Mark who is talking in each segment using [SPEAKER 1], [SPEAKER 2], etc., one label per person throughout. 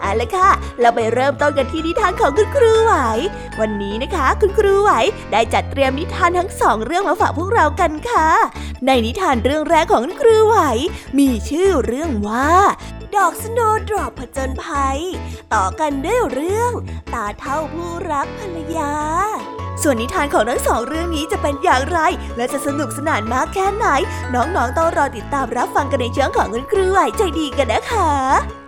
[SPEAKER 1] เอาละค่ะ เราไปเริ่มต้นกันที่นิทานของคุณครูไหว วันนี้นะคะ คุณครูไหวได้จัดเตรียมนิทานทั้งสองเรื่องมาฝากพวกเรากันค่ะ ในนิทานเรื่องแรกของคุณครูไหว มีชื่อเรื่องว่า ดอกสโนดรอปผจญภัย ต่อกันด้วยเรื่องตาเท่าผู้รักภรรยาส่วนนิทานของทั้งสองเรื่องนี้จะเป็นอย่างไร และจะสนุกสนานมากแค่ไหน น้องๆต้องรอติดตามรับฟังกันในช่วงของคุณครูไหวใจดีกันนะคะ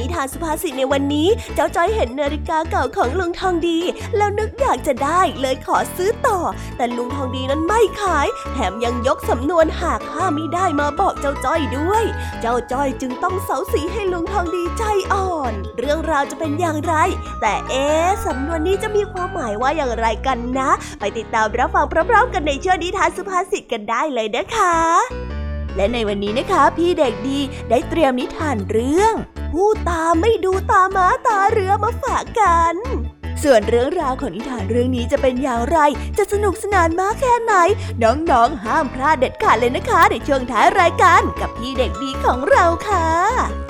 [SPEAKER 1] นิทานสุภาษิตในวันนี้ เจ้าจ้อยเห็นนาฬิกาเก่าของลุงทองดี แล้วนึกอยากจะได้เลยขอซื้อต่อ แต่ลุงทองดีนั้นไม่ขาย แถมยังยกสำนวนหากห้าไม่ได้มาบอกเจ้าจ้อยด้วย เจ้าจ้อยจึงต้องเสาสีให้ลุงทองดีใจอ่อน เรื่องราวจะเป็นอย่างไร แต่เอ๊สำนวนนี้จะมีความหมายว่าอย่างไรกันนะ ไปติดตามรับฟังพร้อมๆกันในช่วงนิทานสุภาษิตกันได้เลยนะคะ และในวันนี้นะคะ พี่เด็กดีได้เตรียมนิทานเรื่อง ผู้ตาไม่ดูตาม้าตาเรือมาฝากกัน ส่วนเรื่องราวของนิทานเรื่องนี้จะเป็นอย่างไร จะสนุกสนานมากแค่ไหน น้องๆห้ามพลาดเด็ดขาดเลยนะคะ ในช่วงท้ายรายการกับพี่เด็กดีของเราค่ะ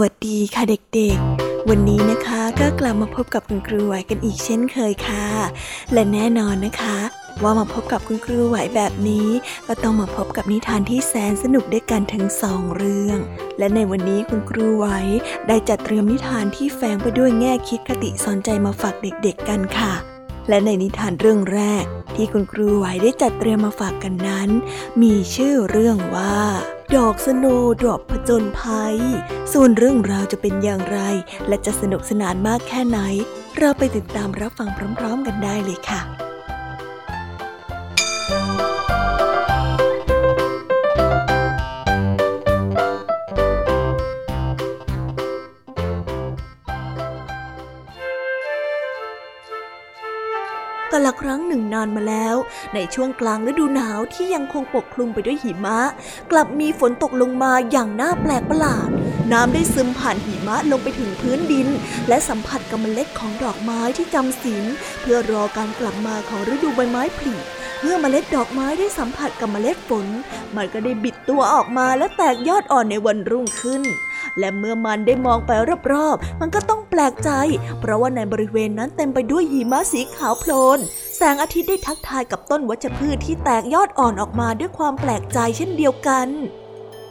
[SPEAKER 1] วัสดีค่ะเด็กๆ วันนี้นะคะก็กลับมาพบกับคุณครูไหวกันอีกเช่นเคยค่ะ และแน่นอนนะคะ ว่ามาพบกับคุณครูไหวแบบนี้ ก็ต้องมาพบกับนิทานที่แสนสนุกด้วยกันทั้งสองเรื่อง และในวันนี้คุณครูไหวได้จัดเตรียมนิทานที่แฝงไปด้วยแง่คิดคติสอนใจมาฝากเด็กๆกันค่ะ และในนิทานเรื่องแรกที่คุณครูไหวได้จัดเตรียมมาฝากกันนั้น มีชื่อเรื่องว่า ดอกสโนดรอปผจญภัย ส่วนเรื่องราวจะเป็นอย่างไร และจะสนุกสนานมากแค่ไหน เราไปติดตามรับฟังพร้อมๆกันได้เลยค่ะ กละคครั้งหนึ่งนานมาแล้ว ในช่วงกลางฤดูหนาวที่ยังคงปกคลุมไปด้วยหิมะ กลับมีฝนตกลงมาอย่างน่าแปลกประหลาด น้ำได้ซึมผ่านหิมะลงไปถึงพื้นดิน และสัมผัสกับเมล็ดของดอกไม้ที่จำศีลเพื่อรอการกลับมาของฤดูใบไม้ผลิเมื่อเมล็ดดอกไม้ได้สัมผัสกับเมล็ดฝน มันก็ได้บิดตัวออกมาและแตกยอดอ่อนในวันรุ่งขึ้น และเมื่อมันได้มองไปรอบๆ มันก็ต้องแปลกใจ เพราะว่าในบริเวณนั้นเต็มไปด้วยหิมะสีขาวโพลน แสงอาทิตย์ได้ทักทายกับต้นวัชพืชที่แตกยอดอ่อนออกมาด้วยความแปลกใจเช่นเดียวกัน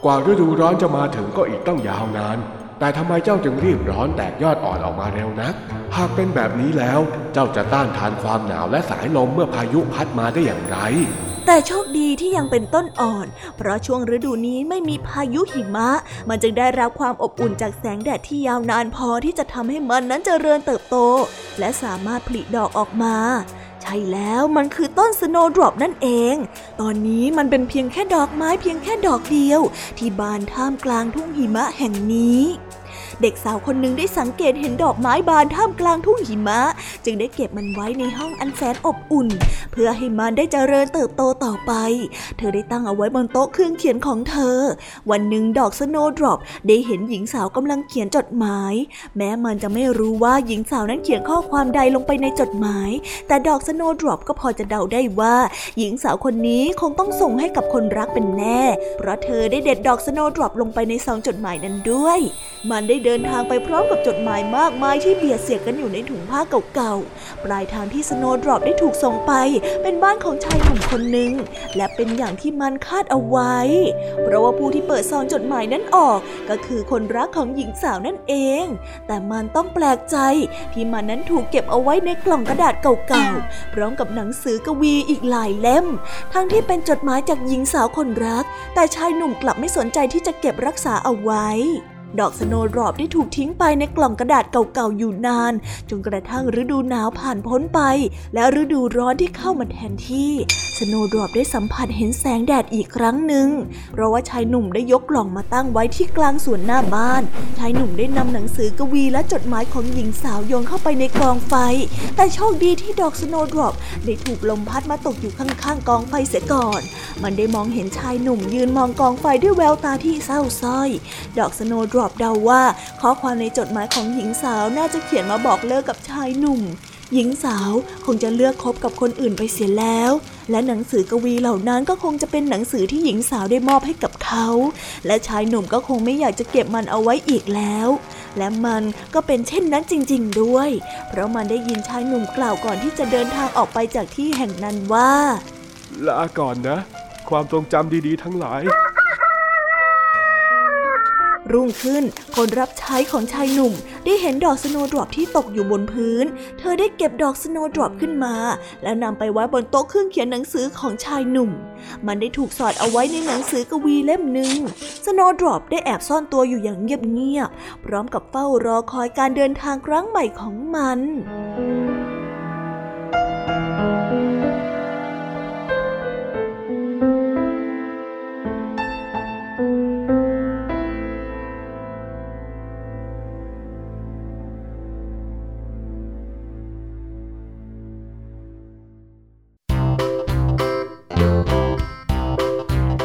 [SPEAKER 2] กว่าฤดูร้อนจะมาถึงก็อีกต้องยาวนาน แต่ทำไมเจ้าจึงรีบร้อนแตกยอดอ่อนออกมาเร็วนัก หากเป็นแบบนี้แล้ว เจ้าจะต้านทานความหนาวและสายลมเมื่อพายุพัดมาได้อย่างไร
[SPEAKER 1] แต่โชคดีที่ยังเป็นต้นอ่อน เพราะช่วงฤดูนี้ไม่มีพายุหิมะ มันจึงได้รับความอบอุ่นจากแสงแดดที่ยาวนานพอที่จะทำให้มันนั้นเจริญเติบโต และสามารถผลิดอกออกมา ใช่แล้วมันคือต้น snowdrop นั่นเอง ตอนนี้มันเป็นเพียงแค่ดอกไม้เพียงแค่ดอกเดียว ที่บานท่ามกลางทุ่งหิมะแห่งนี้ เด็กสาวคนหนึ่งได้สังเกตเห็นดอกไม้บานท่ามกลางทุ่งหิมะ จึงได้เก็บมันไว้ในห้องอันแสนอบอุ่น เพื่อให้มันได้เจริญเติบโตต่อไป เธอได้ตั้งเอาไว้บนโต๊ะเครื่องเขียนของเธอ วันหนึ่งดอก snowdrop ได้เห็นหญิงสาวกำลังเขียนจดหมาย แม้มันจะไม่รู้ว่าหญิงสาวนั้นเขียนข้อความใดลงไปในจดหมาย แต่ดอก snowdrop ก็พอจะเดาได้ว่า หญิงสาวคนนี้คงต้องส่งให้กับคนรักเป็นแน่ เพราะเธอได้เด็ดดอก snowdrop ลงไปในซองจดหมายนั้นด้วย มันได้เดินทางไปพร้อมกับจดหมายมากมายที่เบียดเสียดกันอยู่ในถุงผ้าเก่าๆ ปลายทางที่ snowdrop ได้ถูกส่งไป เป็นบ้านของชายหนุ่มคนหนึ่ง และเป็นอย่างที่มันคาดเอาไว้ เพราะว่าผู้ที่เปิดซองจดหมายนั้นออก ก็คือคนรักของหญิงสาวนั่นเอง แต่มันต้องแปลกใจที่มันนั้นถูกเก็บเอาไว้ในกล่องกระดาษเก่าๆ พร้อมกับหนังสือกวีอีกหลายเล่ม ทั้งที่เป็นจดหมายจากหญิงสาวคนรัก แต่ชายหนุ่มกลับไม่สนใจที่จะเก็บรักษาเอาไว้ ดอก snowdrop ได้ถูกทิ้งไปในกล่องกระดาษเก่าๆอยู่นาน จนกระทั่งฤดูหนาวผ่านพ้นไป และฤดูร้อนที่เข้ามาแทนที่ snowdrop ได้สัมผัสเห็นแสงแดดอีกครั้งหนึ่ง เพราะว่าชายหนุ่มได้ยกกล่องมาตั้งไว้ที่กลางสวนหน้าบ้าน ชายหนุ่มได้นำหนังสือกวีและจดหมายของหญิงสาวโยนเข้าไปในกองไฟ แต่โชคดีที่ดอก snowdrop ได้ถูกลมพัดมาตกอยู่ข้างๆกองไฟเสียก่อน มันได้มองเห็นชายหนุ่มยืนมองกองไฟด้วยแววตาที่เศร้าสร้อย ดอก snowdrop เดาว่า ข้อความในจดหมายของหญิงสาวน่าจะเขียนมาบอกเลิกกับชายหนุ่ม หญิงสาวคงจะเลือกคบกับคนอื่นไปเสียแล้ว และหนังสือกวีเหล่านั้นก็คงจะเป็นหนังสือที่หญิงสาวได้มอบให้กับเขา และชายหนุ่มก็คงไม่อยากจะเก็บมันเอาไว้อีกแล้ว และมันก็เป็นเช่นนั้นจริง ๆ ด้วย เพราะมันได้ยินชายหนุ่มกล่าวก่อนที่จะเดินทางออกไปจากที่แห่งนั้นว่า
[SPEAKER 2] ลาก่อนนะ ความทรงจำดีๆ ทั้งหลาย
[SPEAKER 1] รุ่งขึ้น คนรับใช้ของชายหนุ่ม ได้เห็นดอก snowdrop ที่ตกอยู่บนพื้น เธอได้เก็บดอก snowdrop ขึ้นมา แล้วนำไปไว้บนโต๊ะเครื่องเขียนหนังสือของชายหนุ่ม มันได้ถูกสอดเอาไว้ในหนังสือกวีเล่มหนึ่ง snowdrop ได้แอบซ่อนตัวอยู่อย่างเงียบๆพร้อมกับเฝ้ารอคอยการเดินทางครั้งใหม่ของมัน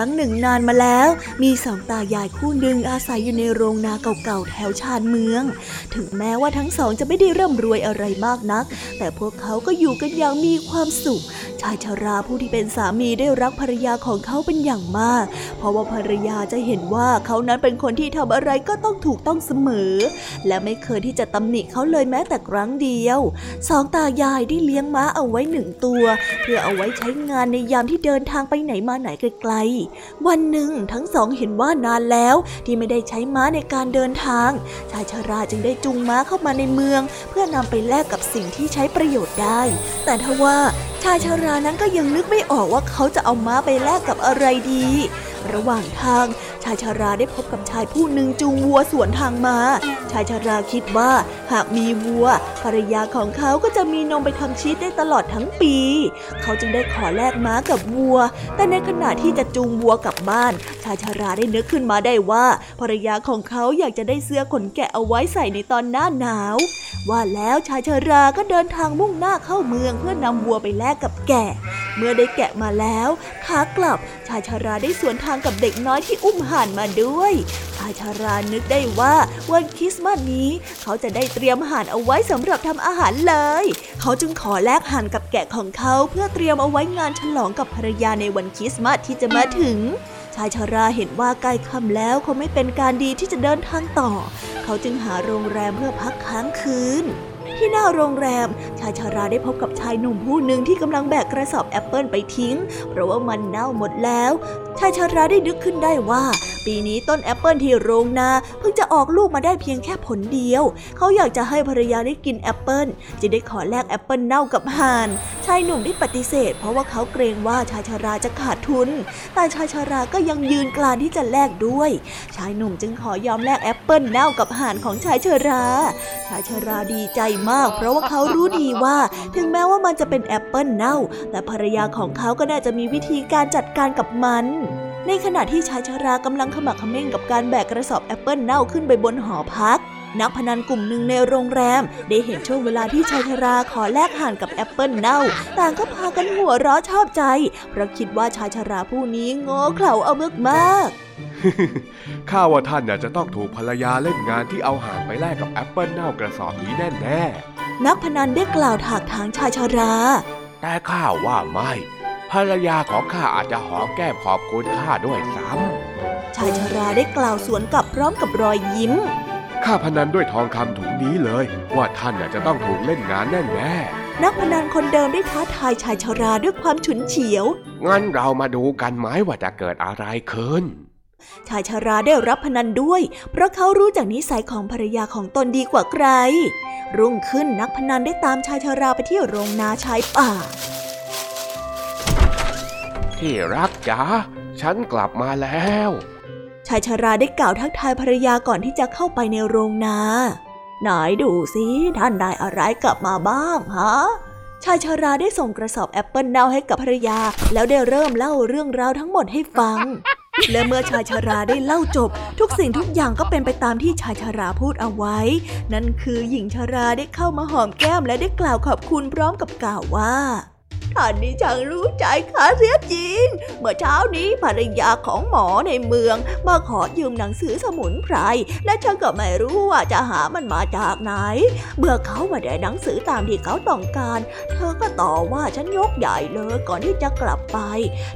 [SPEAKER 1] รั้งหนึ่งนานมาแล้ว มีสองตายายคู่หนึ่งอาศัยอยู่ในโรงนาเก่าๆแถวชานเมือง ถึงแม้ว่าทั้งสองจะไม่ได้ร่ำรวยอะไรมากนัก แต่พวกเขาก็อยู่กันอย่างมีความสุข ชายชราผู้ที่เป็นสามีได้รักภรรยาของเขาเป็นอย่างมาก เพราะว่าภรรยาจะเห็นว่าเขานั้นเป็นคนที่ทำอะไรก็ต้องถูกต้องเสมอ และไม่เคยที่จะตำหนิเขาเลยแม้แต่ครั้งเดียว สองตายายได้เลี้ยงม้าเอาไว้หนึ่งตัว เพื่อเอาไว้ใช้งานในยามที่เดินทางไปไหนมาไหนไกลวันหนึ่งทั้งสองเห็นว่านานแล้วที่ไม่ได้ใช้ม้าในการเดินทาง ชายชราจึงได้จูงม้าเข้ามาในเมือง เพื่อนำไปแลกกับสิ่งที่ใช้ประโยชน์ได้ แต่ทว่าชายชรานั้นก็ยังนึกไม่ออกว่าเขาจะเอาม้าไปแลกกับอะไรดี ระหว่างทาง ชายชาราได้พบกับชายผู้หนึ่งจูงวัวสวนทางมา ชายชาราคิดว่าหากมีวัว ภรรยาของเขาก็จะมีนมไปทำชีสได้ตลอดทั้งปี เขาจึงได้ขอแลกม้ากับวัว แต่ในขณะที่จะจูงวัวกลับบ้าน ชายชาราได้นึกขึ้นมาได้ว่า ภรรยาของเขาอยากจะได้เสื้อขนแกะเอาไว้ใส่ในตอนหน้าหนาว ว่าแล้วชายชราก็เดินทางมุ่งหน้าเข้าเมืองเพื่อนำวัวไปแลกกับแกะ เมื่อได้แกะมาแล้วขากลับชายชราได้สวนทางกับเด็กน้อยที่อุ้มห่านมาด้วย ชายชารานึกได้ว่าวันคริสต์มาสนี้ เขาจะได้เตรียมห่านเอาไว้สำหรับทำอาหารเลย เขาจึงขอแลกห่านกับแกะของเขา เพื่อเตรียมเอาไว้งานฉลองกับภรรยาในวันคริสต์มาสที่จะมาถึง ชายชราเห็นว่าใกล้ค่ำแล้วคงไม่เป็นการดีที่จะเดินทางต่อ เขาจึงหาโรงแรมเพื่อพักค้างคืน ที่หน้าโรงแรม ชายชราได้พบกับชายหนุ่มผู้หนึ่งที่กำลังแบกกระสอบแอปเปิลไปทิ้ง เพราะว่ามันเน่าหมดแล้ว ชายชราได้นึกขึ้นได้ว่า ปีนี้ต้นแอปเปิลที่โรงนาเพิ่งจะออกลูกมาได้เพียงแค่ผลเดียว เขาอยากจะให้ภรรยาได้กินแอปเปิลจึงได้ขอแลกแอปเปิลเน่ากับห่าน ชายหนุ่มได้ปฏิเสธ เพราะว่าเขาเกรงว่าชายชราจะขาดทุน แต่ชายชราก็ยังยืนกรานที่จะแลกด้วย ชายหนุ่มจึงขอยอมแลกแอปเปิลเน่ากับห่านของชายชรา ชายชราดีใจมากเพราะว่าเขารู้ดีว่า ถึงแม้ว่ามันจะเป็นแอปเปิลเน่า แต่ภรรยาของเขาก็น่าจะมีวิธีการจัดการกับมันในขณะที่ชายชรากำลังขะมักเขม้นกับการแบกกระสอบแอปเปิลเน่าขึ้นไปบนหอพัก นักพนันกลุ่มหนึ่งในโรงแรม ได้เห็นช่วงเวลาที่ชายชราขอแลกห่านกับแอปเปิลเน่า ต่างก็พากันหัวเราะชอบใจ เพราะคิดว่าชายชราผู้นี้โง่เขลาเอามาก
[SPEAKER 2] ข้าว่าท่านน่ะจะต้องถูกภรรยาเล่นงานที่เอาห่านไปแลกกับแอปเปิลเน่ากระสอบนี้แน่แน่
[SPEAKER 1] นักพนันได้กล่าวถากถางชายชรา
[SPEAKER 2] แต่ข้าว่าไม่ ภรรยาของข้าอาจจะหอมแก้มขอบคุณข้าด้วยซ้ำ
[SPEAKER 1] ชายชราได้กล่าวสวนกลับพร้อมกับรอยยิ้มำ
[SPEAKER 2] ข้าพนันด้วยทองคำถุงนี้เลย ว่าท่านน่ะจะต้องถูกเล่นงานแน่แน่
[SPEAKER 1] นักพนันคนเดิมได้ท้าทายชายชาราด้วยความฉุนเฉียว
[SPEAKER 2] งั้นเรามาดูกันไหมว่าจะเกิดอะไรขึ้น
[SPEAKER 1] ชายชาราได้รับพนันด้วย เพราะเขารู้จากนิสัยของภรรยาของตนดีกว่าใคร รุ่งขึ้นนักพนันได้ตามชายชาราไปที่โรงนาชายป่า
[SPEAKER 2] ที่รักจ๋าฉันกลับมาแล้ว
[SPEAKER 1] ชายชราได้กล่าวทักทายภรรยาก่อนที่จะเข้าไปในโรงนาไหนดูสิท่านได้อะไรกลับมาบ้างฮะชายชราได้ส่งกระสอบแอปเปิลเน่าให้กับภรรยา แล้วได้เริ่มเล่าเรื่องราวทั้งหมดให้ฟัง และเมื่อชายชราได้เล่าจบ ทุกสิ่งทุกอย่างก็เป็นไปตามที่ชายชราพูดเอาไว้ นั่นคือหญิงชราได้เข้ามาหอมแก้มและได้กล่าวขอบคุณพร้อมกับกล่าวว่า ท่านนี่ช่างรู้ใจข้าเสียจริง เมื่อเช้านี้ภรรยาของหมอในเมือง มาขอยืมหนังสือสมุนไพร และฉันก็ไม่รู้ว่าจะหามันมาจากไหน เมื่อเขาไม่ได้หนังสือตามที่เขาต้องการ เธอก็ต่อว่าฉันยกใหญ่เลยก่อนที่จะกลับไป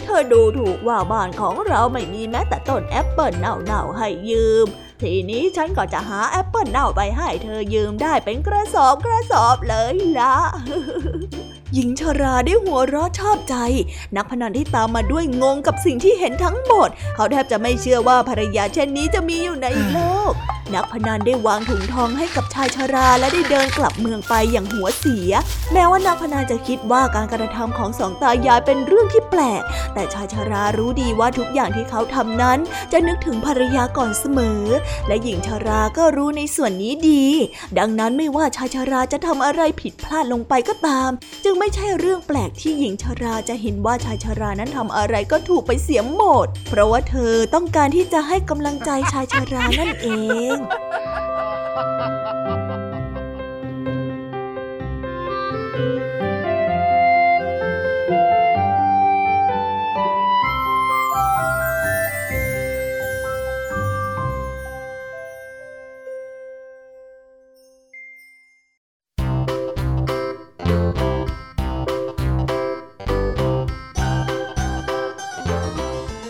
[SPEAKER 1] เธอดูถูกว่าบ้านของเราไม่มีแม้แต่ต้นแอปเปิลเน่าๆให้ยืมทีนี้ฉันก็จะหาแอปเปิลเน่าไปให้เธอยืมได้เป็นกระสอบกระสอบเลยละ หญิงชราได้หัวเราะชอบใจ นักพนันที่ตามมาด้วยงงกับสิ่งที่เห็นทั้งหมด เขาแทบจะไม่เชื่อว่าภรรยาเช่นนี้จะมีอยู่ในโลก นักพนันได้วางถุงทองให้กับชายชราและได้เดินกลับเมืองไปอย่างหัวเสีย แม้ว่านักพนันจะคิดว่าการกระทำของสองตายายเป็นเรื่องที่แปลก แต่ชายชรารู้ดีว่าทุกอย่างที่เขาทำนั้น จะนึกถึงภรรยาก่อนเสมอ และหญิงชราก็รู้ในส่วนนี้ดี ดังนั้นไม่ว่าชายชราจะทำอะไรผิดพลาดลงไปก็ตาม จึงไม่ใช่เรื่องแปลกที่หญิงชราจะเห็นว่าชายชรานั้นทำอะไรก็ถูกไปเสียหมด เพราะว่าเธอต้องการที่จะให้กำลังใจชายชรานั่นเอง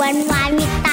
[SPEAKER 3] วันวานมีต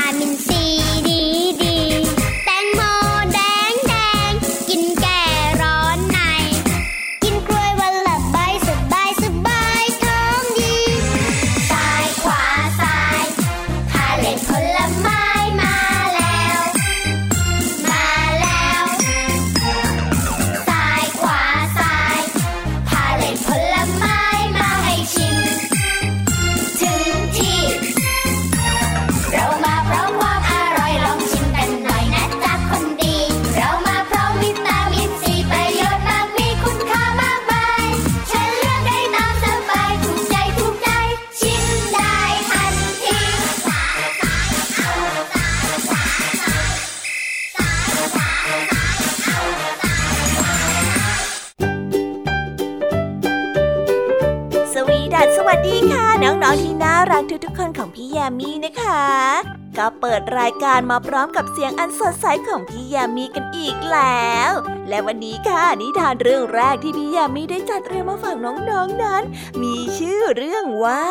[SPEAKER 3] พร้อมกับเสียงอันสดใสของพี่ยามีกันอีกแล้ว และวันนี้ค่ะนิทานเรื่องแรกที่พี่ยามีได้จัดเตรียมมาฝากน้องๆนนั้น มีชื่อเรื่องว่า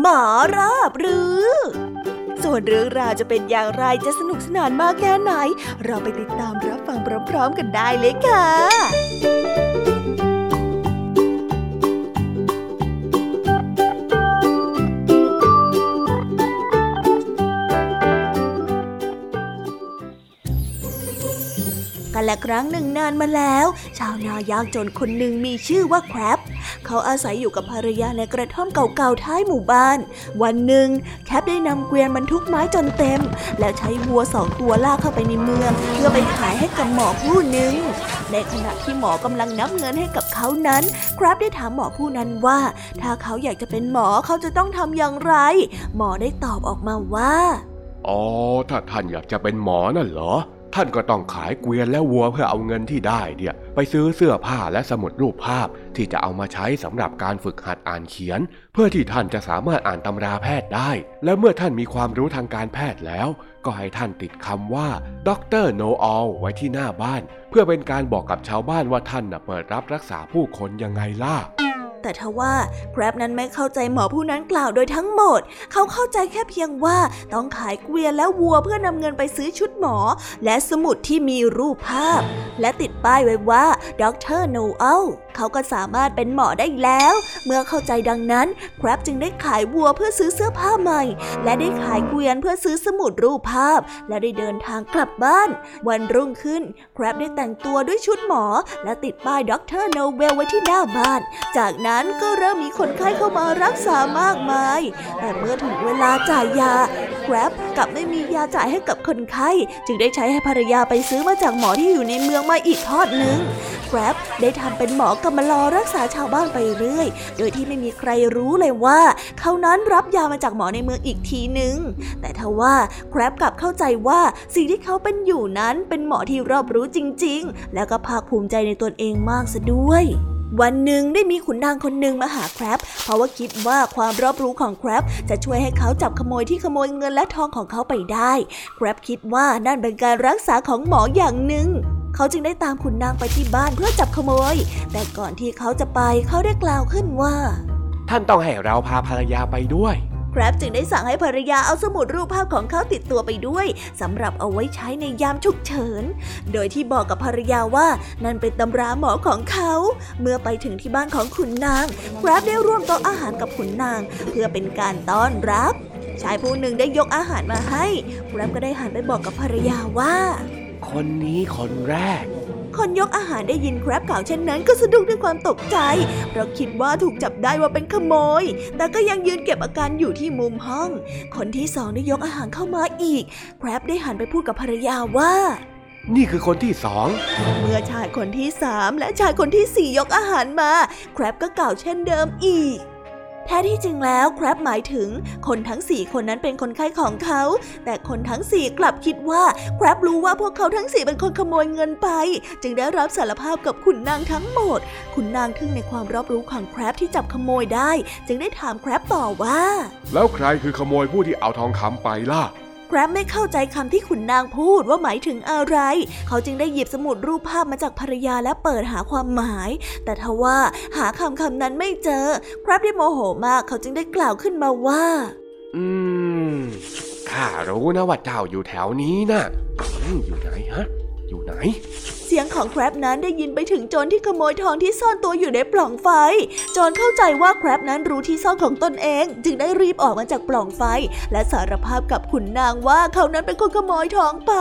[SPEAKER 3] หมอรอบหรือส่วนเรื่องราวจะเป็นอย่างไรจะสนุกสนานมากแค่ไหน เราไปติดตามรับฟังพร้อมๆกันได้เลยค่ะ และครั้งหนึ่งนานมาแล้ว ชาวนายากจนคนหนึ่งมีชื่อว่าแครบเขาอาศัยอยู่กับภรรยาในกระท่อมเก่าๆท้ายหมู่บ้าน วันหนึ่งแครปได้นำเกวียนบรรทุกไม้จนเต็ม แล้วใช้วัวสองตัวลากเข้าไปในเมือง เพื่อไปขายให้กับหมอผู้หนึ่ง ในขณะที่หมอกำลังนับเงินให้กับเขานั้นแครบได้ถามหมอผู้นั้นว่า ถ้าเขาอยากจะเป็นหมอเขาจะต้องทำอย่างไร หมอได้ตอบออกมาว่า
[SPEAKER 2] อ๋อถ้าท่านอยากจะเป็นหมอนั่นเหรอ ท่านก็ต้องขายเกวียนและวัวเพื่อเอาเงินที่ได้เนี่ยไปซื้อเสื้อผ้าและสมุดรูปภาพที่จะเอามาใช้สำหรับการฝึกหัดอ่านเขียน เพื่อที่ท่านจะสามารถอ่านตำราแพทย์ได้ และเมื่อท่านมีความรู้ทางการแพทย์แล้ว ก็ให้ท่านติดคำว่า Doctor Know All ไว้ที่หน้าบ้าน เพื่อเป็นการบอกกับชาวบ้านว่าท่านเปิดรับรักษาผู้คนยังไงล่ะ
[SPEAKER 1] แต่ทว่าแกร็บนั้นไม่เข้าใจหมอผู้นั้นกล่าวโดยทั้งหมด เขาเข้าใจแค่เพียงว่าต้องขายเกวียนและวัวเพื่อนำเงินไปซื้อชุดหมอ และสมุดที่มีรูปภาพ และติดป้ายไว้ว่า Doctor Know All เขาก็สามารถเป็นหมอได้แล้ว เมื่อเข้าใจดังนั้นแกร็บจึงได้ขายวัวเพื่อซื้อเสื้อผ้าใหม่ และได้ขายเกวียนเพื่อซื้อสมุดรูปภาพ และได้เดินทางกลับบ้าน วันรุ่งขึ้นแกร็บได้แต่งตัวด้วยชุดหมอ และติดป้าย Doctor Know All ไว้ที่หน้าบ้าน จากนั้นก็เริ่มมีคนไข้เข้ามารักษามากมาย แต่เมื่อถึงเวลาจ่ายยาแกร็บกลับไม่มียาจ่ายให้กับคนไข้ จึงได้ใช้ให้ภรรยาไปซื้อมาจากหมอที่อยู่ในเมืองมาอีกทอดหนึ่งแกร็บได้ทำเป็นหมอกำมารอรักษาชาวบ้านไปเรื่อย โดยที่ไม่มีใครรู้เลยว่า เขานั้นรับยามาจากหมอในเมืองอีกทีหนึ่งแต่ทว่าแกร็บกลับเข้าใจว่าสิ่งที่เขาเป็นอยู่นั้นเป็นหมอที่รอบรู้จริง ๆ แล้วก็ภาคภูมิใจในตนเองมากซะด้วยวันหนึ่งได้มีขุนนางคนหนึ่งมาหาแครบเพราะว่าคิดว่าความรอบรู้ของแครบจะช่วยให้เขาจับขโมยที่ขโมยเงินและทองของเขาไปได้ แครบคิดว่านั่นเป็นการรักษาของหมออย่างหนึ่ง เขาจึงได้ตามขุนนางไปที่บ้านเพื่อจับขโมย แต่ก่อนที่เขาจะไปเขาได้กล่าวขึ้นว่า
[SPEAKER 2] ท่านต้องให้เราพาภรรยาไปด้วย
[SPEAKER 1] แครบจึงได้สั่งให้ภรรยาเอาสมุดรูปภาพของเขาติดตัวไปด้วยสำหรับเอาไว้ใช้ในยามฉุกเฉิน โดยที่บอกกับภรรยาว่านั่นเป็นตำราหมอของเขา เมื่อไปถึงที่บ้านของขุนนางแครบได้ร่วมโต๊ะอาหารกับขุนนาง เพื่อเป็นการต้อนรับ ชายผู้หนึ่งได้ยกอาหารมาให้แครบก็ได้หันไปบอกกับภรรยาว่า
[SPEAKER 2] คนนี้คนแรก
[SPEAKER 1] คนยกอาหารได้ยินแครบกล่าวเช่นนั้นก็สะดุ้งด้วยความตกใจ เพราะคิดว่าถูกจับได้ว่าเป็นขโมย แต่ก็ยังยืนเก็บอาการอยู่ที่มุมห้อง คนที่สองได้ยกอาหารเข้ามาอีก แครบได้หันไปพูดกับภรรยาว่า
[SPEAKER 2] นี่คือคนที่สอง
[SPEAKER 1] เมื่อชายคนที่สามและชายคนที่สี่ยกอาหารมา แครบก็กล่าวเช่นเดิมอีกแท้ที่จริงแล้วแครบหมายถึงคนทั้งสี่คนนั้นเป็นคนไข้ของเขา แต่คนทั้งสี่กลับคิดว่าแครบรู้ว่าพวกเขาทั้งสี่เป็นคนขโมยเงินไป จึงได้รับสารภาพกับขุนนางทั้งหมด ขุนนางทึ่งในความรอบรู้ของแครบที่จับขโมยได้ จึงได้ถามแครบต่อว่า
[SPEAKER 2] แล้วใครคือขโมยผู้ที่เอาทองคำไปล่ะ
[SPEAKER 1] แกรบไม่เข้าใจคำที่ขุนนางพูดว่าหมายถึงอะไร เขาจึงได้หยิบสมุดรูปภาพมาจากภรรยาและเปิดหาความหมาย แต่ทว่าหาคำคำนั้นไม่เจอ แกรบได้โมโหมากเขาจึงได้กล่าวขึ้นมาว่า
[SPEAKER 2] อืม ข้ารู้นะว่าเจ้าอยู่แถวนี้นะอยู่ไหนฮะ อยู่ไหน
[SPEAKER 1] เสียงของแครบนั้นได้ยินไปถึงโจรที่ขโมยทองที่ซ่อนตัวอยู่ในปล่องไฟ โจรเข้าใจว่าแครบนั้นรู้ที่ซ่อนของตนเอง จึงได้รีบออกมาจากปล่องไฟ และสารภาพกับขุนนางว่าเขานั้นเป็นคนขโมยทองไป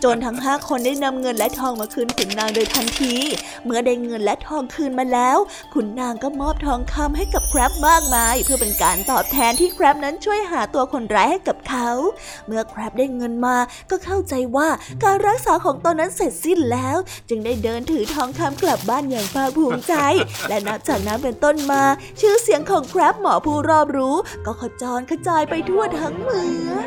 [SPEAKER 1] โจรทั้งห้าคนได้นำเงินและทองมาคืนขุนนางโดยทันที เมื่อได้เงินและทองคืนมาแล้ว ขุนนางก็มอบทองคำให้กับแครบมากมาย เพื่อเป็นการตอบแทนที่แครบนั้นช่วยหาตัวคนร้ายให้กับเขา เมื่อแครบได้เงินมาก็เข้าใจว่าการรักษาของตนนั้นเสร็จสิ้นแล้ว จึงได้เดินถือทองคำกลับบ้านอย่างภาคภูมิใจ และนับจากนั้นเป็นต้นมา ชื่อเสียงของแครบหมอผู้รอบรู้ ก็ขจรกระจายไปทั่วทั้งเมือง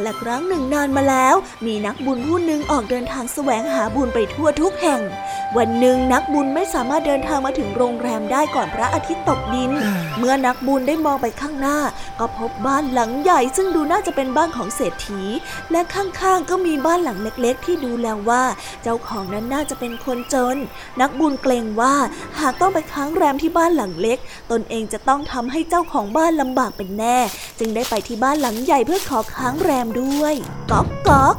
[SPEAKER 1] กันละครั้งหนึ่งนานมาแล้ว มีนักบุญผู้หนึ่งออกเดินทางแสวงหาบุญไปทั่วทุกแห่ง วันหนึ่งนักบุญไม่สามารถเดินทางมาถึงโรงแรมได้ก่อนพระอาทิตย์ตกดิน เมื่อนักบุญได้มองไปข้างหน้า ก็พบบ้านหลังใหญ่ซึ่งดูน่าจะเป็นบ้านของเศรษฐี และข้างๆก็มีบ้านหลังเล็กๆ ที่ดูแล้วว่า เจ้าของนั้นน่าจะเป็นคนจน นักบุญเกรงว่าหากต้องไปค้างแรมที่บ้านหลังเล็ก ตนเองจะต้องทำให้เจ้าของบ้านลำบากเป็นแน่ จึงได้ไปที่บ้านหลังใหญ่เพื่อขอค้างแรมด้วยก๊อกก๊อก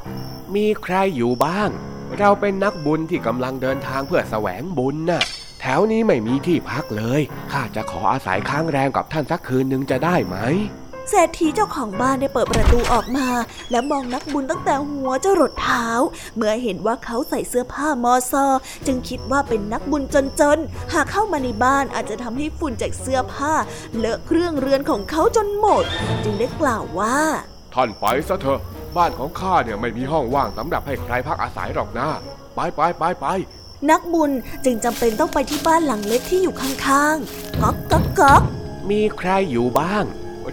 [SPEAKER 2] มีใครอยู่บ้าง เราเป็นนักบุญที่กำลังเดินทางเพื่อแสวงบุญน่ะ แถวนี้ไม่มีที่พักเลย ข้าจะขออาศัยค้างแรมกับท่านสักคืนหนึ่งจะได้ไหม
[SPEAKER 1] เศรษฐีเจ้าของบ้านได้เปิดประตูออกมา และมองนักบุญตั้งแต่หัวจรดเท้า เมื่อเห็นว่าเขาใส่เสื้อผ้ามอซอ จึงคิดว่าเป็นนักบุญจนๆ หากเข้ามาในบ้านอาจจะทำให้ฝุ่นจากเสื้อผ้า เลอะเครื่องเรือนของเขาจนหมด จึงได้กล่าวว่า
[SPEAKER 2] ท่านไปซะเถอะ บ้านของข้าเนี่ยไม่มีห้องว่างสำหรับให้ใครพักอาศัยหรอกนะ ไปไปไปไป
[SPEAKER 1] นักบุญจึงจำเป็นต้องไปที่บ้านหลังเล็กที่อยู่ข้างๆก๊อกก๊อกก๊อก
[SPEAKER 2] มีใครอยู่บ้าง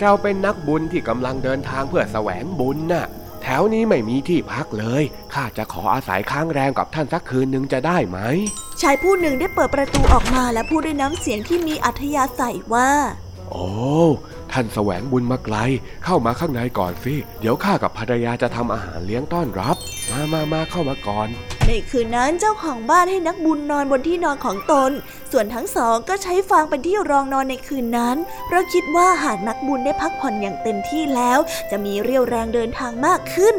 [SPEAKER 2] เราเป็นนักบุญที่กำลังเดินทางเพื่อแสวงบุญน่ะ แถวนี้ไม่มีที่พักเลย ข้าจะขออาศัยค้างแรมกับท่านสักคืนหนึ่งจะได้ไหม
[SPEAKER 1] ชายผู้หนึ่งได้เปิดประตูออกมาและพูดด้วยน้ำเสียงที่มีอัธยาศัยว่า
[SPEAKER 2] โอ้ ท่านแสวงบุญมาไกล เข้ามาข้างในก่อนสิ เดี๋ยวข้ากับภรรยาจะทำอาหารเลี้ยงต้อนรับ มามามาเข้ามาก่อน
[SPEAKER 1] ในคืนนั้นเจ้าของบ้านให้นักบุญนอนบนที่นอนของตน ส่วนทั้งสองก็ใช้ฟางเป็นที่รองนอนในคืนนั้น เพราะคิดว่าหากนักบุญได้พักผ่อนอย่างเต็มที่แล้ว จะมีเรี่ยวแรงเดินทางมากขึ้น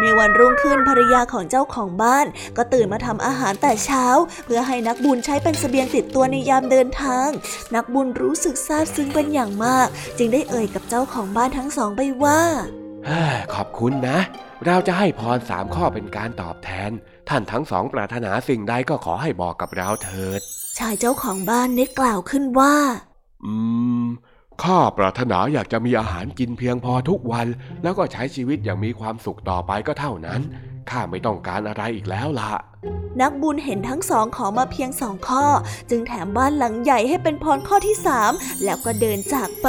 [SPEAKER 1] ในวันรุ่งขึ้นภรรยาของเจ้าของบ้าน ก็ตื่นมาทำอาหารแต่เช้า เพื่อให้นักบุญใช้เป็นเสบียงติดตัวในยามเดินทาง นักบุญรู้สึกซาบซึ้งเป็นอย่างมาก จึงได้เอ่ยกับเจ้าของบ้านทั้งสองไปว่า
[SPEAKER 2] เฮ้ยขอบคุณนะ เราจะให้พรสามข้อเป็นการตอบแทน ท่านทั้งสองปรารถนาสิ่งใดก็ขอให้บอกกับเราเถิด
[SPEAKER 1] ชายเจ้าของบ้านได้กล่าวขึ้นว่า
[SPEAKER 2] อืม ข้าปรารถนาอยากจะมีอาหารกินเพียงพอทุกวัน แล้วก็ใช้ชีวิตอย่างมีความสุขต่อไปก็เท่านั้น ข้าไม่ต้องการอะไรอีกแล้วล่ะ
[SPEAKER 1] นักบุญเห็นทั้งสองขอมาเพียงสองข้อ จึงแถมบ้านหลังใหญ่ให้เป็นพรข้อที่สามแล้วก็เดินจากไป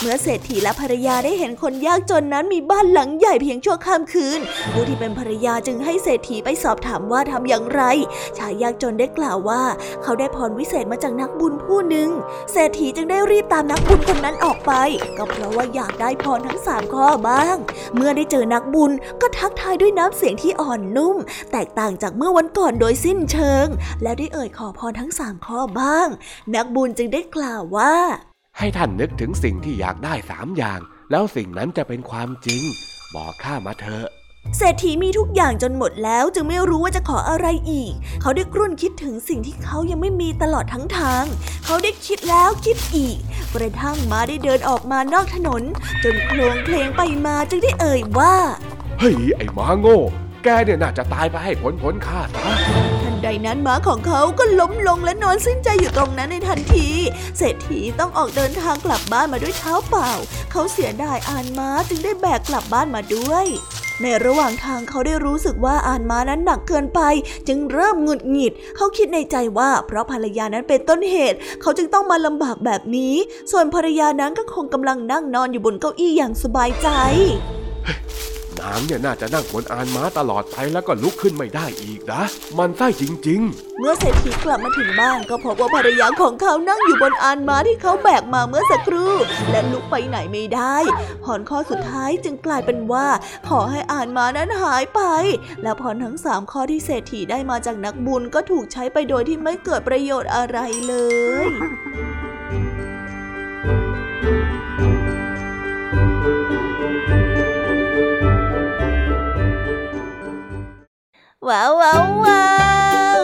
[SPEAKER 1] เมื่อเศรษฐีและภรรยาได้เห็นคนยากจนนั้นมีบ้านหลังใหญ่เพียงชั่วข้ามคืนผู้ที่เป็นภรรยาจึงให้เศรษฐีไปสอบถามว่าทำอย่างไร ชายยากจนได้กล่าวว่า เขาได้พรวิเศษมาจากนักบุญผู้หนึ่งเศรษฐีจึงได้รีบตามนักบุญคนนั้นออกไป ก็เพราะว่าอยากได้พรทั้งสามข้อบ้าง เมื่อได้เจอนักบุญก็ทักทายด้วยน้ำเสียงที่อ่อนนุ่ม แตกต่างจากเมื่อวันก่อนโดยสิ้นเชิง แล้วได้เอ่ยขอพรทั้งสามข้อบ้าง นักบุญจึงได้กล่าวว่า
[SPEAKER 2] ให้ท่านนึกถึงสิ่งที่อยากได้สามอย่าง แล้วสิ่งนั้นจะเป็นความจริง บอกข้ามาเถอะ
[SPEAKER 1] เศรษฐีมีทุกอย่างจนหมดแล้วจึงไม่รู้ว่าจะขออะไรอีก เขาได้กรุ่นคิดถึงสิ่งที่เขายังไม่มีตลอดทั้งทาง เขาได้คิดแล้วคิดอีกกระทั่งมาได้เดินออกมานอกถนน จนโคลงเพลงไปมาจึงได้เอ่ยว่า
[SPEAKER 2] เฮ้ยไอ้หมาโง่ แกเนี่ยน่าจะตายไปให้พ้นพ้นข้าซะ
[SPEAKER 1] ทันใดนั้นม้าของเขาก็ล้มลงและนอนสิ้นใจอยู่ตรงนั้นในทันที เศรษฐีต้องออกเดินทางกลับบ้านมาด้วยเท้าเปล่า เขาเสียดายอานม้าจึงได้แบกกลับบ้านมาด้วยในระหว่างทางเขาได้รู้สึกว่าอ่านม้านั้นหนักเกินไป จึงเริ่มหงุดหงิด เขาคิดในใจว่าเพราะภรรยานั้นเป็นต้นเหตุ เขาจึงต้องมาลำบากแบบนี้ ส่วนภรรยานั้นก็คงกำลังนั่งนอนอยู่บนเก้าอี้อย่างสบายใจ
[SPEAKER 2] นางเนี่ยน่าจะนั่งบนอานม้าตลอดไปแล้วก็ลุกขึ้นไม่ได้อีกนะ มันไส้จริง ๆ
[SPEAKER 1] เมื่อเศรษฐีกลับมาถึงบ้านก็พบว่าภรรยาของเขานั่งอยู่บนอานม้าที่เขาแบกมาเมื่อสักครู่ และลุกไปไหนไม่ได้พรข้อสุดท้ายจึงกลายเป็นว่า ขอให้อานม้านั้นหายไป และพรทั้งสามข้อที่เศรษฐีได้มาจากนักบุญก็ถูกใช้ไปโดยที่ไม่เกิดประโยชน์อะไรเลยว้าวว้าวว้าว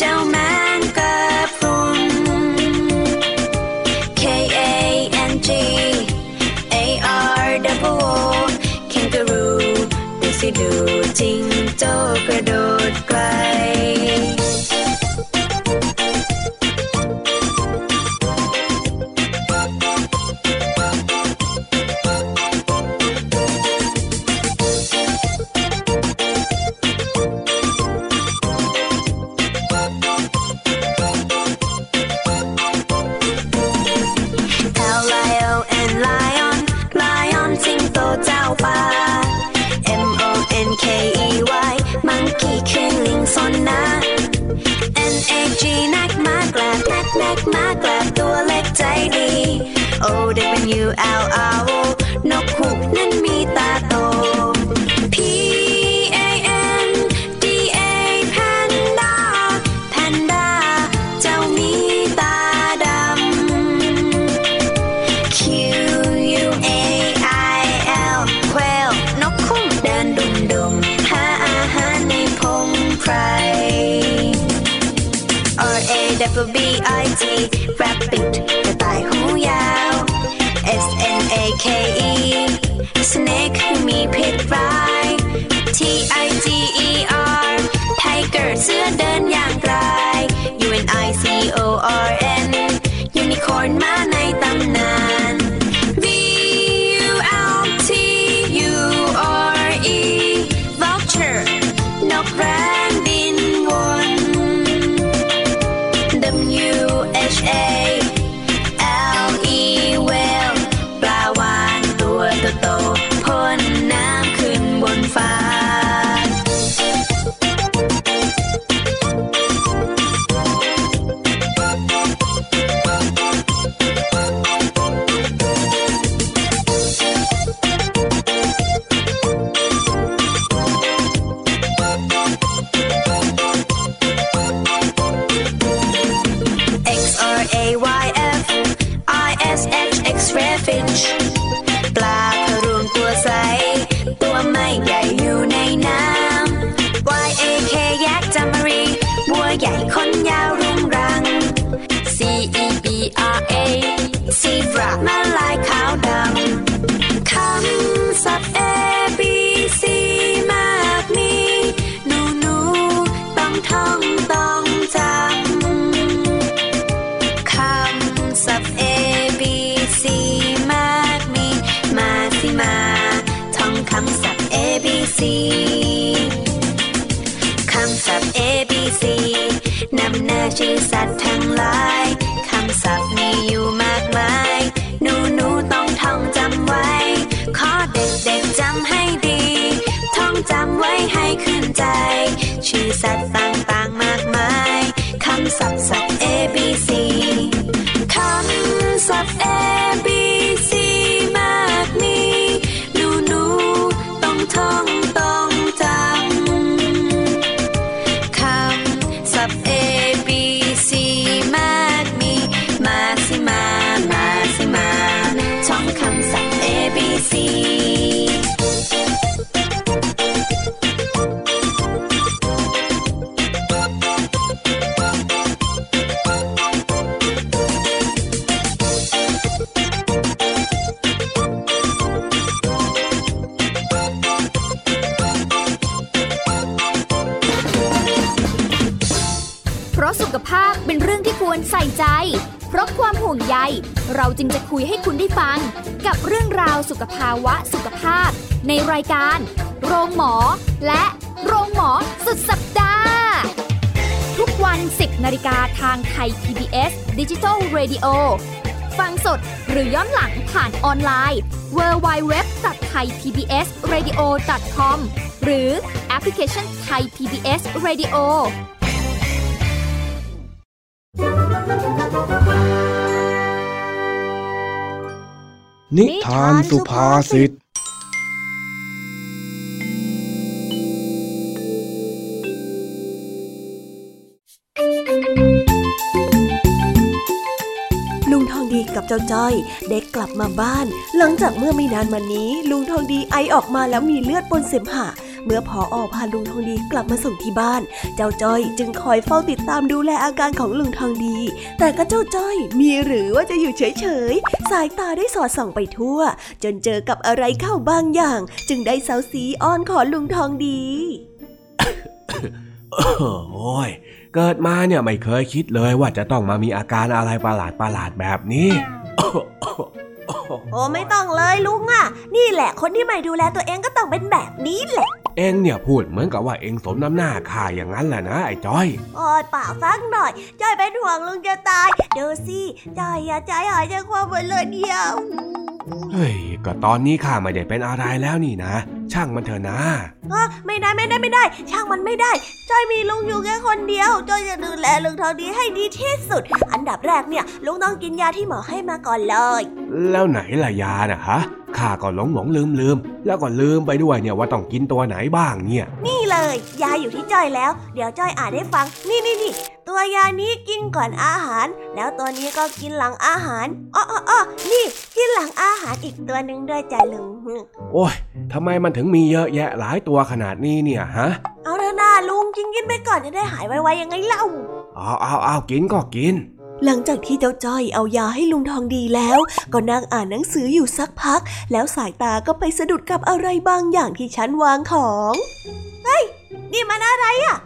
[SPEAKER 4] เจ้าแมงกะพรุน K A N G A R W O Kangaroo ดูสิดจริงโจกระโดดไกลายกา
[SPEAKER 5] ร โรงหมอ และโรงหมอสุดสัปดาห์ ทุกวัน 10นาฬิกาทางไทย PBS Digital Radio ฟังสดหรือย้อนหลังผ่านออนไลน์ www.thaipbsradio.com หรือแอปพลิเคชัน Thai PBS Radio
[SPEAKER 2] นิทานสุภาษิต
[SPEAKER 6] จ้าจ้อยได้กลับมาบ้าน หลังจากเมื่อไม่นานมานี้ ลุงทองดีไอออกมาแล้วมีเลือดปนเสมหะเมื่อพออพาลุงทองดีกลับมาส่งที่บ้าน เจ้าจ้อยจึงคอยเฝ้าติดตามดูแลอาการของลุงทองดี แต่ก็เจ้าจ้อยมีหรือว่าจะอยู่เฉยๆ สายตาได้สอดส่องไปทั่ว จนเจอกับอะไรเข้าบางอย่าง จึงได้เซาซีอ้อนขอลุงทองดี
[SPEAKER 2] โอ้ยเกิดมาเนี่ยไม่เคยคิดเลยว่าจะต้องมามีอาการอะไรประหลาดประหลาดแบบนี้
[SPEAKER 6] โอ้ไม่ต้องเลยลุงอะ นี่แหละคนที่ไม่ดูแลตัวเองก็ต้องเป็นแบบนี้แหละ
[SPEAKER 2] เองเนี่ยพูดเหมือนกับว่าเองสมน้ำหน้าข้าอย่างนั้นแหละนะไอ้จ้อย
[SPEAKER 6] โอ้ยเปล่าสักหน่อยจอยเป็นห่วงลุงจะตายดูสิจอยอย่าใจหายใจความหมดเลยเดียว
[SPEAKER 2] เฮ้ย ก็ตอนนี้ข้าไม่ได้เป็นอะไรแล้วนี่นะ ช่างมันเถอะนะ
[SPEAKER 6] อะไม่ได้ไม่ได้ไม่ได้ ช่างมันไม่ได้จอยมีลุงอยู่แค่คนเดียวจอยจะดูแลลุงทองดีให้ดีที่สุด อันดับแรกเนี่ยลุงต้องกินยาที่หมอให้มาก่อนเลย
[SPEAKER 2] แล้วไหนล่ะยาน่ะฮะข้าก็หลงหลงลืมลืมแล้วก็ลืมไปด้วยเนี่ยว่าต้องกินตัวไหนบ้างเนี่ย
[SPEAKER 6] นี่เลย ยาอยู่ที่จอยแล้ว เดี๋ยวจอยอ่านให้ฟัง นี่นี่นี่ตัวยานี้กินก่อนอาหาร แล้วตัวนี้ก็กินหลังอาหารอ้ออ้ออ้อนี่กินหลังอาหารอีกตัวหนึ่งด้วยจ้ะลุง
[SPEAKER 2] โอ้ยทำไมมันถึงมีเยอะแยะหลายตัวขนาดนี้เนี่ยฮะ
[SPEAKER 6] เอาเถอะนะลุงกินกินไปก่อนจะได้หายไวๆยังไงเล่า
[SPEAKER 2] เอาเอาเอากินก็กิน
[SPEAKER 6] หลังจากที่เจ้าจ้อยเอายาให้ลุงทองดีแล้ว ก็นั่งอ่านหนังสืออยู่สักพัก แล้วสายตาก็ไปสะดุดกับอะไรบางอย่างที่ชั้นวางของ เฮ้ย นี่มันอะไรอะ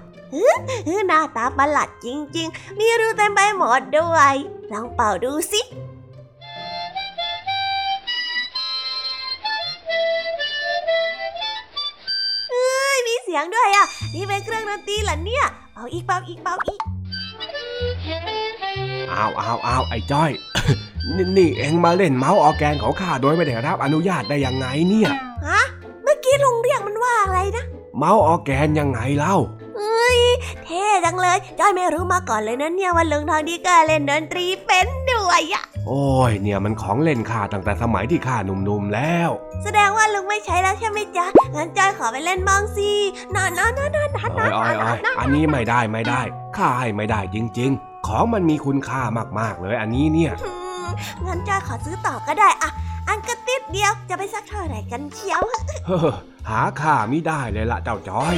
[SPEAKER 6] หน้าตาประหลาดจริง ๆ มีรูเต็มไปหมดด้วยลองเป่าดูสิเฮ้ยมีเสียงด้วยอะ นี่เป็นเครื่องดนตรีเหรอเนี่ย เป่าอีกเป่าอีกเป่าอีก
[SPEAKER 2] อาเอาเอาไอ้จ้อยนี่นี่เองมาเล่น mouth organ ของข้าโดยไม่ได้รับอนุญาตได้ยังไงเนี่ย
[SPEAKER 6] ฮะเมื่อกี้ลุงเรียกมันว่าอะไรนะ
[SPEAKER 2] mouth organ ยังไงเล่า
[SPEAKER 6] เอ้ยเท่จังเลยจ้อยไม่รู้มาก่อนเลยนะเนี่ยว่าลุงทองดีก็เล่นดนตรีเป็นด้วยอะ
[SPEAKER 2] โอ้ยเนี่ยมันของเล่นข้าตั้งแต่สมัยที่ข้าหนุ่มๆแล้ว
[SPEAKER 6] แสดงว่าลุงไม่ใช้แล้วใช่ไหมจ๊ะงั้นจ้อยขอไปเล่นบ้างสินอนนอนนอนนอนนอนน
[SPEAKER 2] โอ้
[SPEAKER 6] อยน
[SPEAKER 2] โอ้ยโอ้ยอันนี้ไม่ได้ไม่ได้ข้าให้ไม่ได้จริง ๆ ของมันมีคุณค่ามากๆเลยอันนี้เนี่ย
[SPEAKER 6] อืมงั้นจ้อยขอซื้อต่อก็ได้อะอันกระติดเดียวจะไปสักเท่าไหร่กันเชียว
[SPEAKER 2] เฮ้อหาค่าไม่ได้เลยละเจ้าจ้อย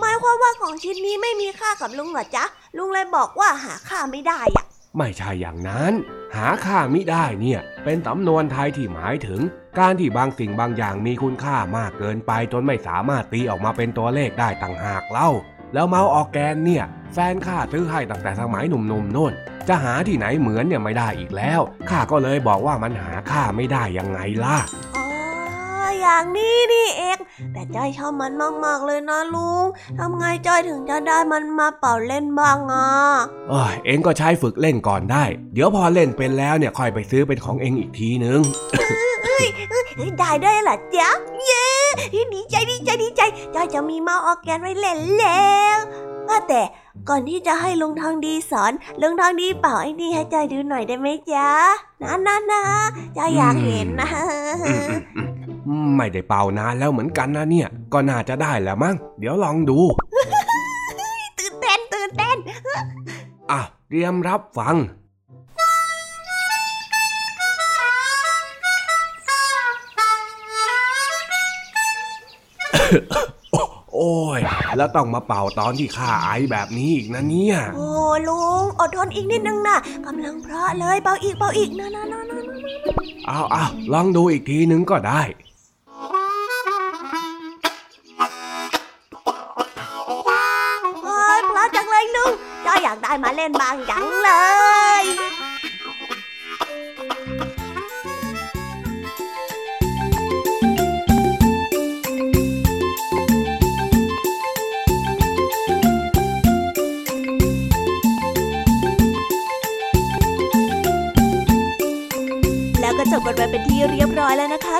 [SPEAKER 6] หมายความว่าของชิ้นนี้ไม่มีค่ากับลุงเหรอจ๊ะลุงเลยบอกว่าหาค่าไม่ได้อะ
[SPEAKER 2] ไม่ใช่อย่างนั้น หาค่ามิได้เนี่ย เป็นสำนวนไทยที่หมายถึง การที่บางสิ่งบางอย่างมีคุณค่ามากเกินไปจนไม่สามารถตีออกมาเป็นตัวเลขได้ต่างหากเล่า แล้วเมาส์ออร์แกนเนี่ย แฟนข้าซื้อให้ตั้งแต่สมัยหนุ่มๆโน่น จะหาที่ไหนเหมือนเนี่ยไม่ได้อีกแล้ว ข้าก็เลยบอกว่ามันหาค่าไม่ได้ยังไงล่ะ
[SPEAKER 6] อ๋ออย่างนี้นี่เอง
[SPEAKER 1] แต่จ้อยชอบมันมากๆเลยนะลุงทำไงจ้อยถึงจะได้มันมาเป่าเล่นบ้างอะ
[SPEAKER 2] เอ้ยเองก็ใช้ฝึกเล่นก่อนได้ เดี๋ยวพอเล่นเป็นแล้วเนี่ยค่อยไปซื้อเป็นของเองอีกทีนึง
[SPEAKER 1] เฮ้ ยได้ด้วยเหรอจ๊ะเย้ดีใจดีใจดีใจจ้อยจะมี mouth organ ไว้เล่นแล้วว่าแต่ก่อนที่จะให้ลุงทองดีสอนลุงทองดีเป่าไอ้นี่ให้จ้อยดูหน่อยได้ไหมจ๊ะนะนะนะจ้อยอยากเห็นนะ
[SPEAKER 2] ไม่ได้เป่านานแล้วเหมือนกันนะเนี่ย ก็น่าจะได้แล้วมั้งเดี๋ยวลองดู
[SPEAKER 1] ตื่นเต้นตื่นเต้น
[SPEAKER 2] อะเตรียมรับฟัง โอ้ย แล้วต้องมาเป่าตอนที่ข้าไอแบบนี้อีกนะเนี่ย
[SPEAKER 1] โอ้ลุงอดทนอีกนิดนึงนะกำลังเพราะเลยเป่าอีกเป่าอีกนะนะนะนะ
[SPEAKER 2] เอาเอาลองดูอีกทีนึงก็ได้
[SPEAKER 1] โอ้ยเพราะจังเลยลุงจ้อยอยากได้มาเล่นบางจังเลย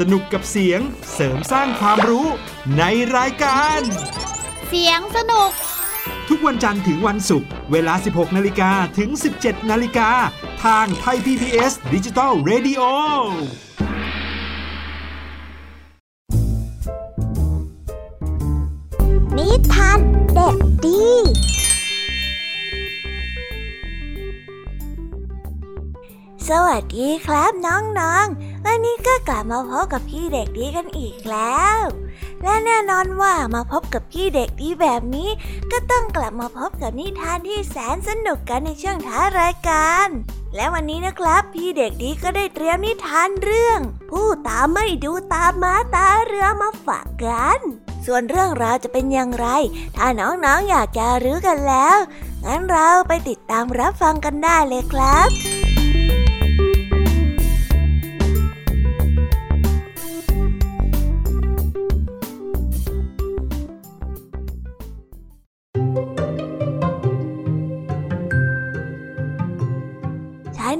[SPEAKER 7] สนุกกับเสียงเสริมสร้างความรู้ในรายการ
[SPEAKER 8] เสียงสนุก
[SPEAKER 7] ทุกวันจันทร์ถึงวันศุกร์เวลา 16 นาฬิกาถึง 17 นาฬิกา ทางไทย PPS ดิจิตอล Radio
[SPEAKER 1] นิทานเด็กดีสวัสดีครับน้อง ๆวันนี้ก็กลับมาพบกับพี่เด็กดีกันอีกแล้ว และแน่นอนว่ามาพบกับพี่เด็กดีแบบนี้ ก็ต้องกลับมาพบกับนิทานที่แสนสนุกกันในช่วงท้ายรายการ และวันนี้นะครับ พี่เด็กดีก็ได้เตรียมนิทานเรื่อง ผู้ตาไม่ดูตาม้าตาเรือมาฝากกัน ส่วนเรื่องราวจะเป็นอย่างไร ถ้าน้องๆออยากจะรู้กันแล้ว งั้นเราไปติดตามรับฟังกันได้เลยครับ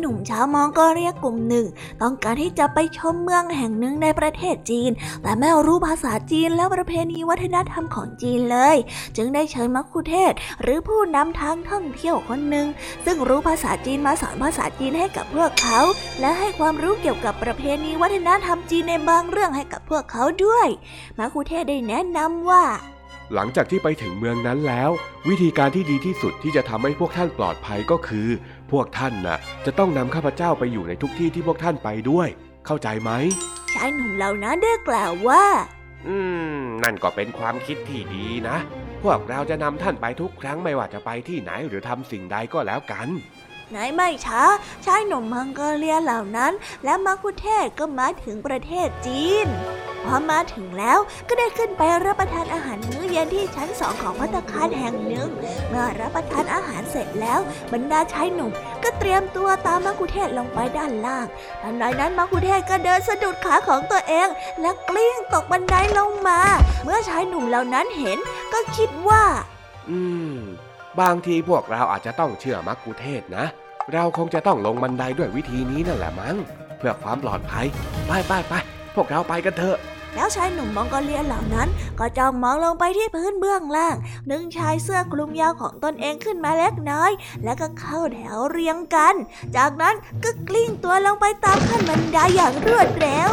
[SPEAKER 1] หนุ่มชาวมองโกเรียกลุ่มหนึ่ง ต้องการที่จะไปชมเมืองแห่งหนึ่งในประเทศจีน แต่ไม่รู้ภาษาจีนและประเพณีวัฒนธรรมของจีนเลย จึงได้เชิญมัคคุเทศหรือผู้นำทางท่องเที่ยวคนหนึ่ง ซึ่งรู้ภาษาจีนมาสอนภาษาจีนให้กับพวกเขา และให้ความรู้เกี่ยวกับประเพณีวัฒนธรรมจีนในบางเรื่องให้กับพวกเขาด้วยมัคคุเทศได้แนะนำว่า
[SPEAKER 2] หลังจากที่ไปถึงเมืองนั้นแล้ว วิธีการที่ดีที่สุดที่จะทำให้พวกท่านปลอดภัยก็คือ วกท่านน่ะ จะต้องนำข้าพเจ้าไปอยู่ในทุกที่ที่พวกท่านไปด้วย เข้าใจไหม
[SPEAKER 1] ชายหนุ่มเหล่านั้นได้กล่าวว่า
[SPEAKER 2] อืม นั่นก็เป็นความคิดที่ดีนะ พวกเราจะนำท่านไปทุกครั้งไม่ว่าจะไปที่ไหนหรือทำสิ่งใดก็แล้วกัน
[SPEAKER 1] ไหนไม่ช้าชายหนุ่มมังโกเลียเหล่านั้น และมัคคุเทศก็มาถึงประเทศจีนพอมาถึงแล้วก็ได้ขึ้นไปรับประทานอาหารมื้อเย็นที่ชั้นสองของพัตตาคารแห่งหนึ่ง เมื่อรับประทานอาหารเสร็จแล้ว บรรดาชายหนุ่มก็เตรียมตัวตามมัคคุเทศลงไปด้านล่างทันใดนั้นมัคคุเทศก็เดินสะดุดขาของตัวเอง และกลิ้งตกบันไดลงมา เมื่อชายหนุ่มเหล่านั้นเห็นก็คิดว่า
[SPEAKER 2] อืม บางทีพวกเราอาจจะต้องเชื่อมักคุเทศนะเเราคงจะต้องลงบันไดด้วยวิธีนี้นั่นแหละมั้ง เพื่อความปลอดภัย ไปไปไปพวกเราไปกันเถอะ
[SPEAKER 1] แล้วชายหนุ่มมองโกเลียเหล่านั้น ก็จ้องมองลงไปที่พื้นเบื้องล่าง ดึงชายเสื้อคลุมยาวของตนเองขึ้นมาเล็กน้อย แล้วก็เข้าแถวเรียงกัน จากนั้นก็กลิ้งตัวลงไปตามขั้นบันไดอย่างรวดเร็ว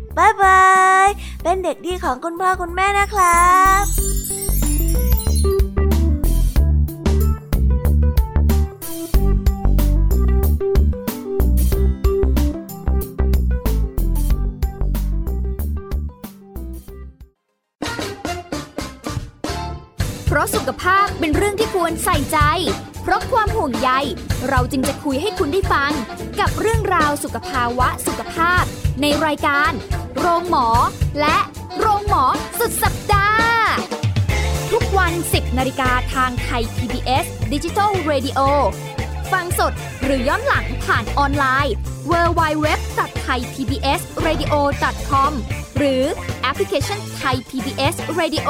[SPEAKER 1] บายบาย เป็นเด็กดีของคุณพ่อคุณแม่นะครับ
[SPEAKER 5] เพราะสุขภาพเป็นเรื่องที่ควรใส่ใจ เพราะความห่วงใย เราจึงจะคุยให้คุณได้ฟัง กับเรื่องราวสุขภาวะสุขภาพ ในรายการ โรงหมอ และโรงหมอสุดสัปดาห์ ทุกวัน 10นาฬิกาทางไทย PBS Digital Radio ฟังสดหรือย้อนหลังผ่านออนไลน์ www.thaipbsradio.com หรือแอปพลิเคชัน Thai PBS Radio